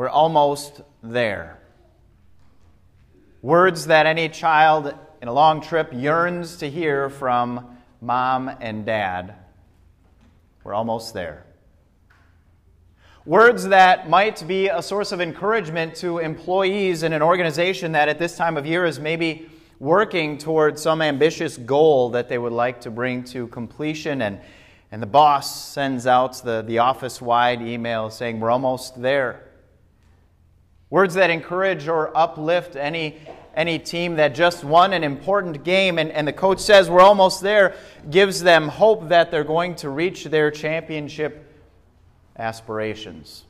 We're almost there. Words that any child in a long trip yearns to hear from mom and dad. We're almost there. Words that might be a source of encouragement to employees in an organization that at this time of year is maybe working towards some ambitious goal that they would like to bring to completion. And, and the boss sends out the, the office wide email saying, We're almost there. Words that encourage or uplift any, any team that just won an important game and, and the coach says, We're almost there, gives them hope that they're going to reach their championship aspirations.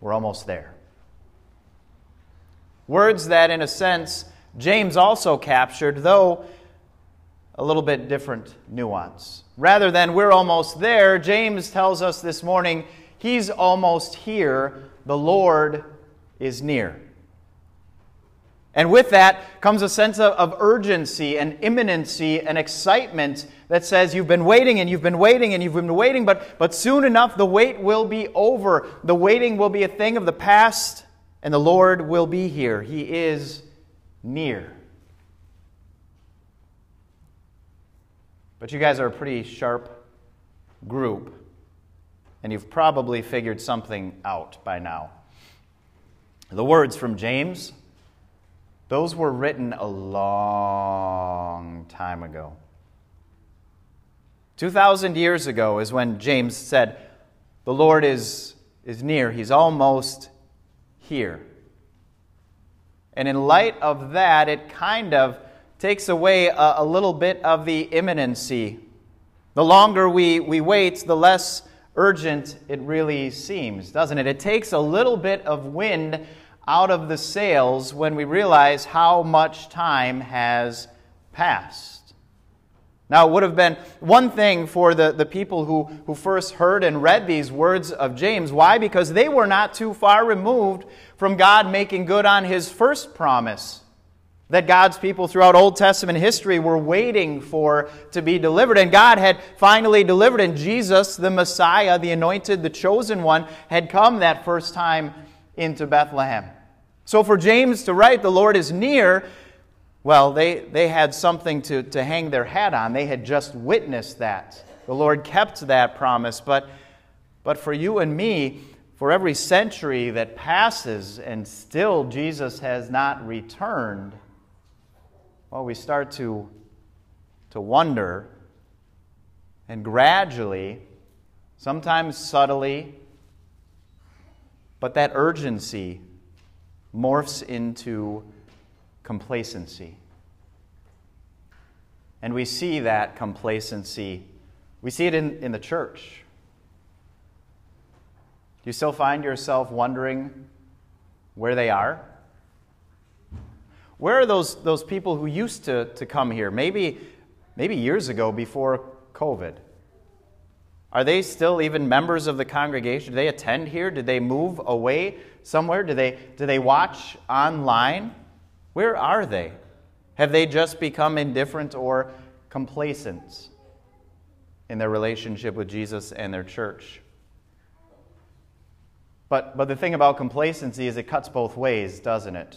We're almost there. Words that, in a sense, James also captured, though a little bit different nuance. Rather than we're almost there, James tells us this morning, He's almost here. The Lord is near. And with that comes a sense of, of, urgency and imminency and excitement that says you've been waiting and you've been waiting and you've been waiting, but, but soon enough the wait will be over. The waiting will be a thing of the past, and the Lord will be here. He is near. But you guys are a pretty sharp group, and you've probably figured something out by now. The words from James those were written a long time ago. 2,000 years ago is when James said, The Lord is, is near, He's almost here. And in light of that, it kind of takes away a, a little bit of the imminency. The longer we, we wait, the less urgent it really seems, doesn't it? It takes a little bit of wind out of the sails when we realize how much time has passed. Now, it would have been one thing for the, the people who, who first heard and read these words of James. Why? Because they were not too far removed from God making good on his first promise that God's people throughout Old Testament history were waiting for to be delivered. And God had finally delivered, and Jesus, the Messiah, the anointed, the chosen one, had come that first time into Bethlehem. So for James to write, the Lord is near, well, they, they had something to, to hang their hat on. They had just witnessed that. The Lord kept that promise. But, but for you and me, for every century that passes and still Jesus has not returned, well, we start to, to wonder. And gradually, sometimes subtly, but that urgency morphs into complacency. And we see that complacency, we see it in, in the church. Do you still find yourself wondering where they are? Where are those, those people who used to, to come here, maybe, maybe years ago before COVID? Are they still even members of the congregation? Do they attend here? Did they move away somewhere? Do they, do they watch online? Where are they? Have they just become indifferent or complacent in their relationship with Jesus and their church? But, but the thing about complacency is it cuts both ways, doesn't it?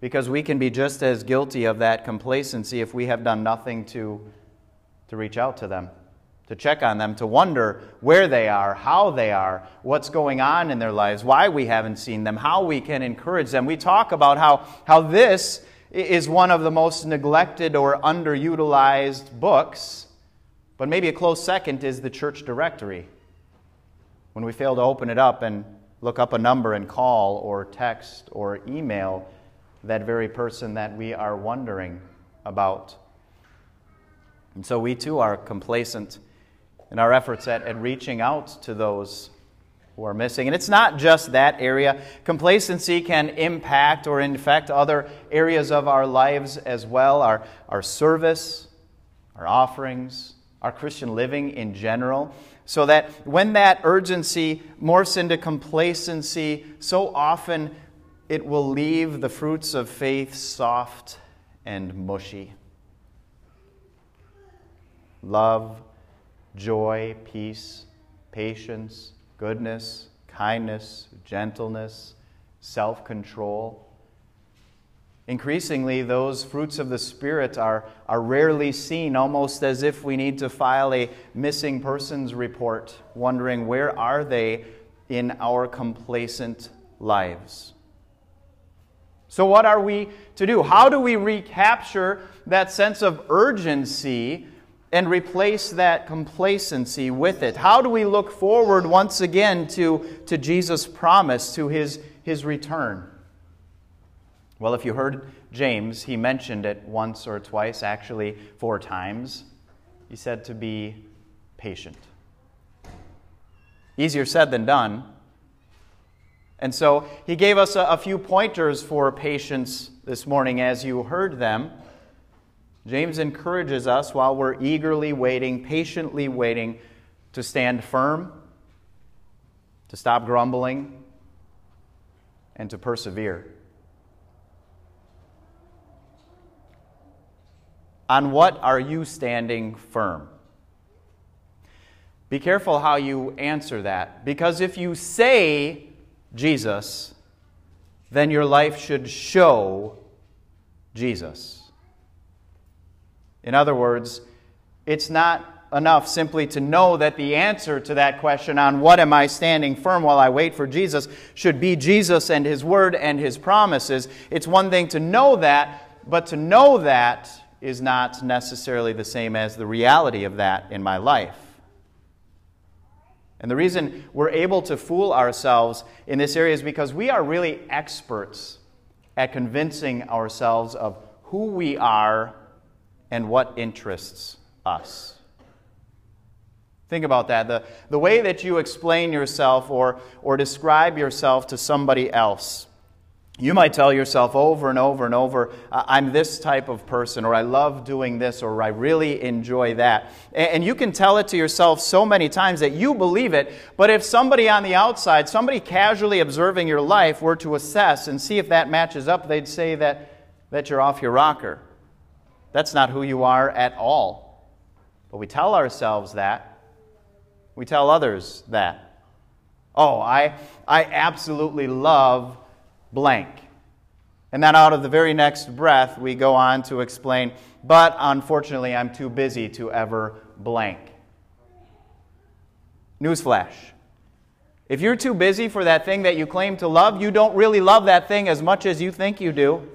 Because we can be just as guilty of that complacency if we have done nothing to, to reach out to them to check on them, to wonder where they are, how they are, what's going on in their lives, why we haven't seen them, how we can encourage them. We talk about how, how this is one of the most neglected or underutilized books, but maybe a close second is the church directory. When we fail to open it up and look up a number and call or text or email that very person that we are wondering about. And so we too are complacent in our efforts at, at reaching out to those who are missing. And it's not just that area. Complacency can impact or infect other areas of our lives as well our, our service, our offerings, our Christian living in general. So that when that urgency morphs into complacency, so often it will leave the fruits of faith soft and mushy. Love, joy, peace, patience, goodness, kindness, gentleness, self control. Increasingly, those fruits of the Spirit are, are rarely seen, almost as if we need to file a missing persons report, wondering where are they in our complacent lives. So, what are we to do? How do we recapture that sense of urgency and replace that complacency with it? How do we look forward once again to, to Jesus' promise, to his, his return? Well, if you heard James, he mentioned it once or twice, actually four times. He said to be patient. Easier said than done. And so he gave us a, a few pointers for patience this morning as you heard them. James encourages us while we're eagerly waiting, patiently waiting, to stand firm, to stop grumbling, and to persevere. On what are you standing firm? Be careful how you answer that, because if you say Jesus, then your life should show Jesus. In other words, it's not enough simply to know that the answer to that question on what am I standing firm while I wait for Jesus should be Jesus and His Word and His promises. It's one thing to know that, but to know that is not necessarily the same as the reality of that in my life. And the reason we're able to fool ourselves in this area is because we are really experts at convincing ourselves of who we are and what interests us. Think about that. The, the way that you explain yourself or, or describe yourself to somebody else you might tell yourself over and over and over, I'm this type of person, or I love doing this, or I really enjoy that. And you can tell it to yourself so many times that you believe it, but if somebody on the outside, somebody casually observing your life, were to assess and see if that matches up, they'd say that, that you're off your rocker. That's not who you are at all. But we tell ourselves that. We tell others that. Oh, I, I absolutely love blank. And then out of the very next breath, we go on to explain, but unfortunately, I'm too busy to ever blank. Newsflash. If you're too busy for that thing that you claim to love, you don't really love that thing as much as you think you do.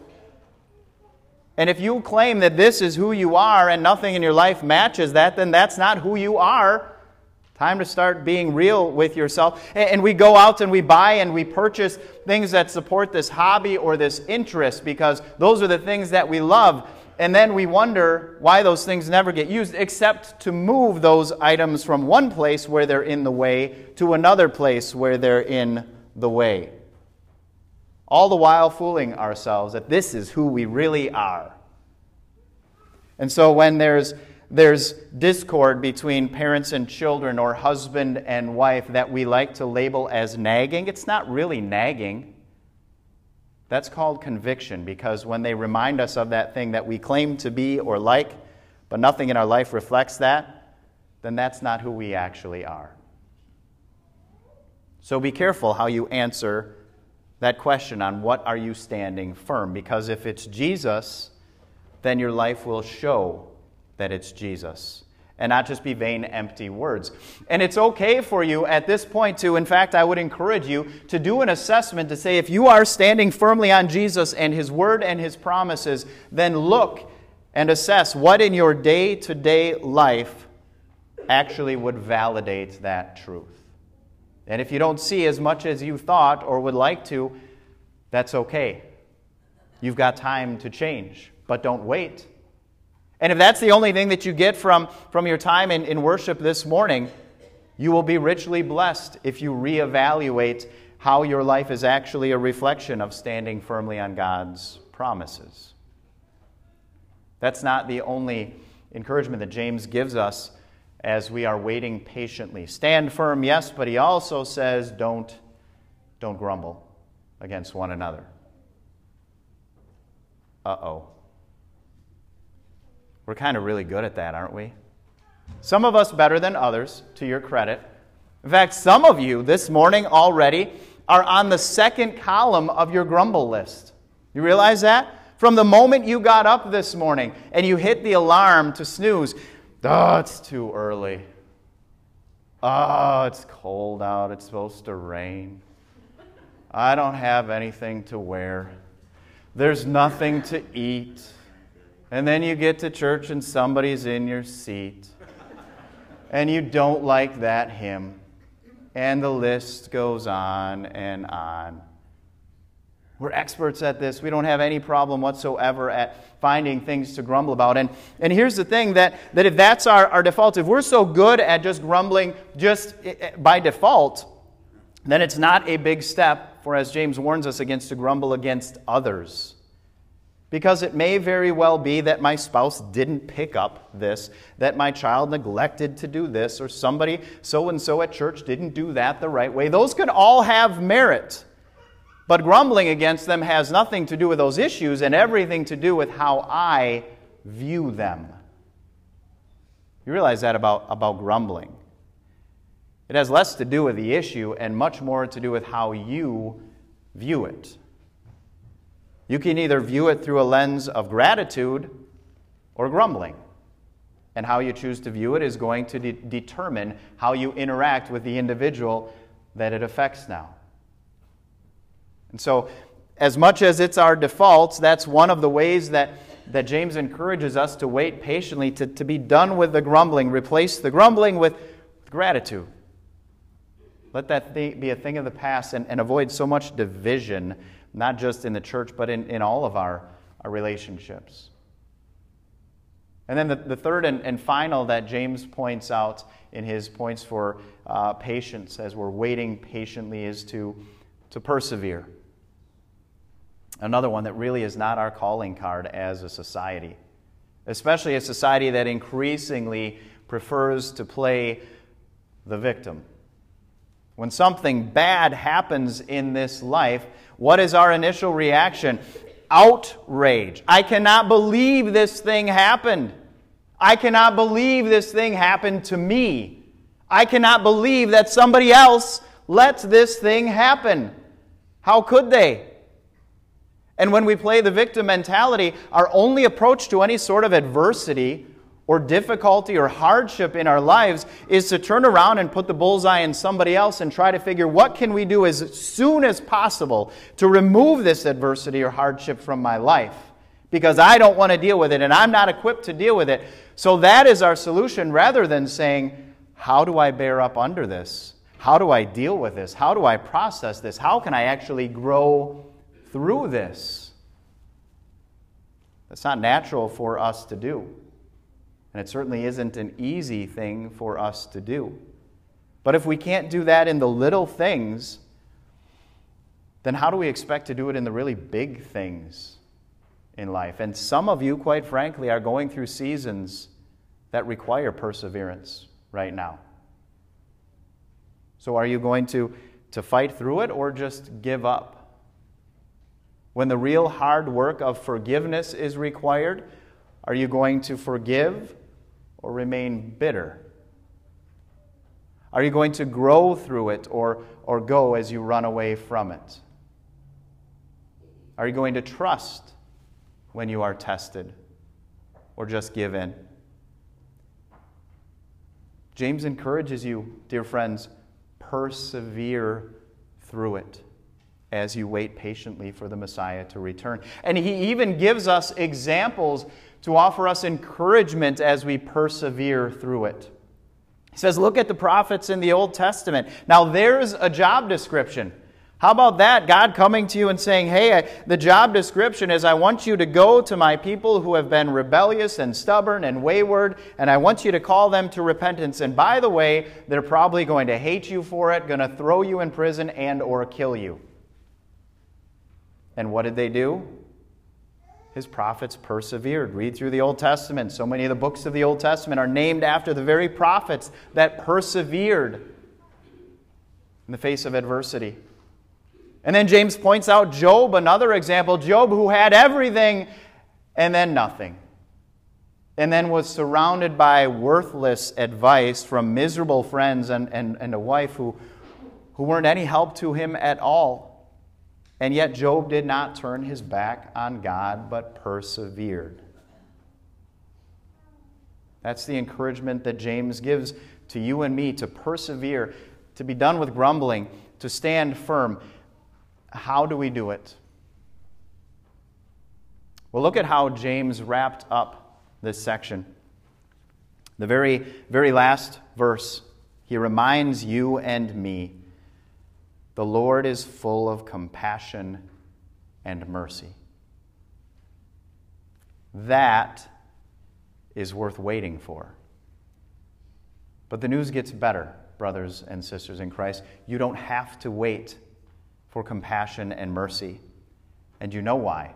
And if you claim that this is who you are and nothing in your life matches that, then that's not who you are. Time to start being real with yourself. And we go out and we buy and we purchase things that support this hobby or this interest because those are the things that we love. And then we wonder why those things never get used, except to move those items from one place where they're in the way to another place where they're in the way. All the while fooling ourselves that this is who we really are. And so when there's there's discord between parents and children or husband and wife that we like to label as nagging. It's not really nagging. That's called conviction because when they remind us of that thing that we claim to be or like, but nothing in our life reflects that, then that's not who we actually are. So be careful how you answer that question on what are you standing firm because if it's Jesus, then your life will show that it's Jesus and not just be vain, empty words. And it's okay for you at this point to, in fact, I would encourage you to do an assessment to say if you are standing firmly on Jesus and His Word and His promises, then look and assess what in your day to day life actually would validate that truth. And if you don't see as much as you thought or would like to, that's okay. You've got time to change, but don't wait. And if that's the only thing that you get from, from your time in, in worship this morning, you will be richly blessed if you reevaluate how your life is actually a reflection of standing firmly on God's promises. That's not the only encouragement that James gives us as we are waiting patiently. Stand firm, yes, but he also says don't, don't grumble against one another. Uh oh. We're kind of really good at that, aren't we? Some of us better than others, to your credit. In fact, some of you this morning already are on the second column of your grumble list. You realize that? From the moment you got up this morning and you hit the alarm to snooze, oh, it's too early. Oh, it's cold out. It's supposed to rain. I don't have anything to wear. There's nothing to eat. And then you get to church and somebody's in your seat. And you don't like that hymn. And the list goes on and on. We're experts at this. We don't have any problem whatsoever at finding things to grumble about. And, and here's the thing that, that if that's our, our default, if we're so good at just grumbling just eh, eh, by default, then it's not a big step for, as James warns us against, to grumble against others. Because it may very well be that my spouse didn't pick up this, that my child neglected to do this, or somebody so and so at church didn't do that the right way. Those could all have merit. But grumbling against them has nothing to do with those issues and everything to do with how I view them. You realize that about, about grumbling. It has less to do with the issue and much more to do with how you view it. You can either view it through a lens of gratitude or grumbling. And how you choose to view it is going to de- determine how you interact with the individual that it affects now. And so, as much as it's our defaults, that's one of the ways that, that James encourages us to wait patiently, to, to be done with the grumbling, replace the grumbling with gratitude. Let that be a thing of the past and, and avoid so much division not just in the church, but in, in all of our, our relationships. And then the, the third and, and final that James points out in his points for uh, patience as we're waiting patiently is to, to persevere. Another one that really is not our calling card as a society, especially a society that increasingly prefers to play the victim. When something bad happens in this life, what is our initial reaction? Outrage. I cannot believe this thing happened. I cannot believe this thing happened to me. I cannot believe that somebody else let this thing happen. How could they? And when we play the victim mentality, our only approach to any sort of adversity or difficulty or hardship in our lives is to turn around and put the bullseye in somebody else and try to figure what can we do as soon as possible to remove this adversity or hardship from my life because I don't want to deal with it and I'm not equipped to deal with it. So that is our solution rather than saying, how do I bear up under this? How do I deal with this? How do I process this? How can I actually grow through this? That's not natural for us to do. And it certainly isn't an easy thing for us to do. But if we can't do that in the little things, then how do we expect to do it in the really big things in life? And some of you, quite frankly, are going through seasons that require perseverance right now. So are you going to, to fight through it or just give up? When the real hard work of forgiveness is required, are you going to forgive or remain bitter? Are you going to grow through it or, or go as you run away from it? Are you going to trust when you are tested or just give in? James encourages you, dear friends, persevere through it as you wait patiently for the Messiah to return. And he even gives us examples to offer us encouragement as we persevere through it. He says, Look at the prophets in the Old Testament. Now, there's a job description. How about that? God coming to you and saying, Hey, the job description is I want you to go to my people who have been rebellious and stubborn and wayward, and I want you to call them to repentance. And by the way, they're probably going to hate you for it, going to throw you in prison and or kill you. And what did they do? his prophets persevered. Read through the Old Testament. So many of the books of the Old Testament are named after the very prophets that persevered in the face of adversity. And then James points out Job, another example. Job, who had everything and then nothing. And then was surrounded by worthless advice from miserable friends and, and, and a wife who, who weren't any help to him at all. And yet, Job did not turn his back on God, but persevered. That's the encouragement that James gives to you and me to persevere, to be done with grumbling, to stand firm. How do we do it? Well, look at how James wrapped up this section. The very, very last verse, he reminds you and me the Lord is full of compassion and mercy. That is worth waiting for. But the news gets better, brothers and sisters in Christ. You don't have to wait for compassion and mercy. And you know why?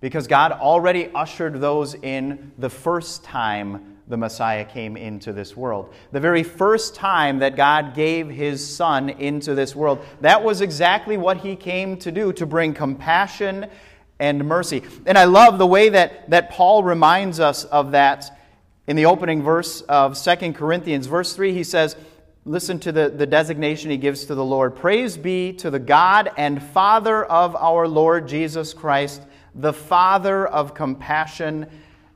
Because God already ushered those in the first time the Messiah came into this world. The very first time that God gave his Son into this world, that was exactly what he came to do to bring compassion and mercy. And I love the way that, that Paul reminds us of that in the opening verse of 2 Corinthians. Verse 3, he says, Listen to the, the designation he gives to the Lord. Praise be to the God and Father of our Lord Jesus Christ the Father of compassion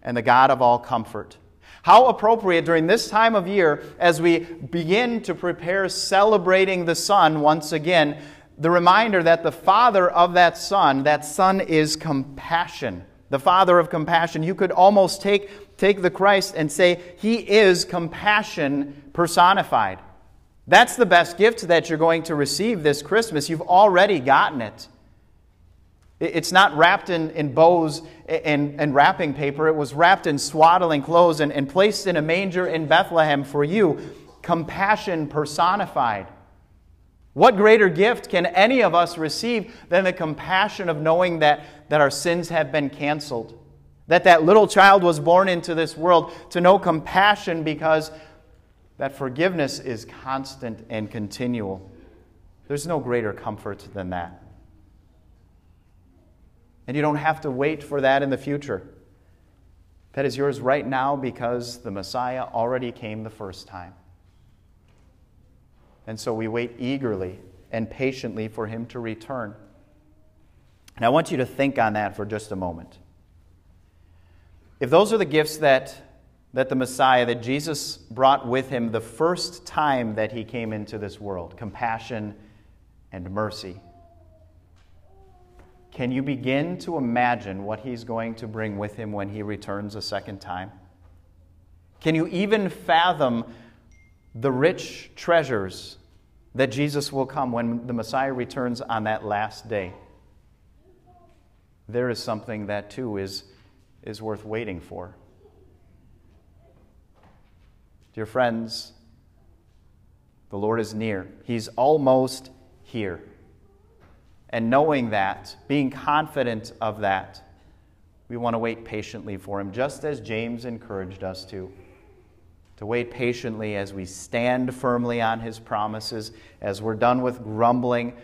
and the God of all comfort. How appropriate during this time of year as we begin to prepare celebrating the Son once again, the reminder that the Father of that Son, that Son is compassion. The Father of compassion. You could almost take, take the Christ and say, He is compassion personified. That's the best gift that you're going to receive this Christmas. You've already gotten it. It's not wrapped in, in bows and, and wrapping paper. It was wrapped in swaddling clothes and, and placed in a manger in Bethlehem for you. Compassion personified. What greater gift can any of us receive than the compassion of knowing that, that our sins have been canceled? That that little child was born into this world to know compassion because that forgiveness is constant and continual. There's no greater comfort than that. And you don't have to wait for that in the future. That is yours right now because the Messiah already came the first time. And so we wait eagerly and patiently for him to return. And I want you to think on that for just a moment. If those are the gifts that, that the Messiah, that Jesus brought with him the first time that he came into this world compassion and mercy can you begin to imagine what he's going to bring with him when he returns a second time? Can you even fathom the rich treasures that Jesus will come when the Messiah returns on that last day? There is something that, too, is, is worth waiting for. Dear friends, the Lord is near. He's almost here. And knowing that, being confident of that, we want to wait patiently for him, just as James encouraged us to. To wait patiently as we stand firmly on his promises, as we're done with grumbling,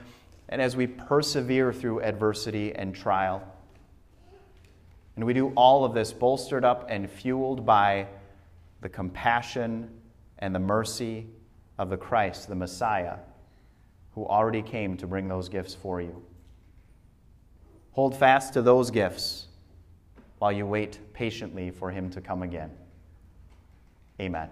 and as we persevere through adversity and trial. And we do all of this bolstered up and fueled by the compassion and the mercy of the Christ, the Messiah who already came to bring those gifts for you. Hold fast to those gifts while you wait patiently for him to come again. Amen.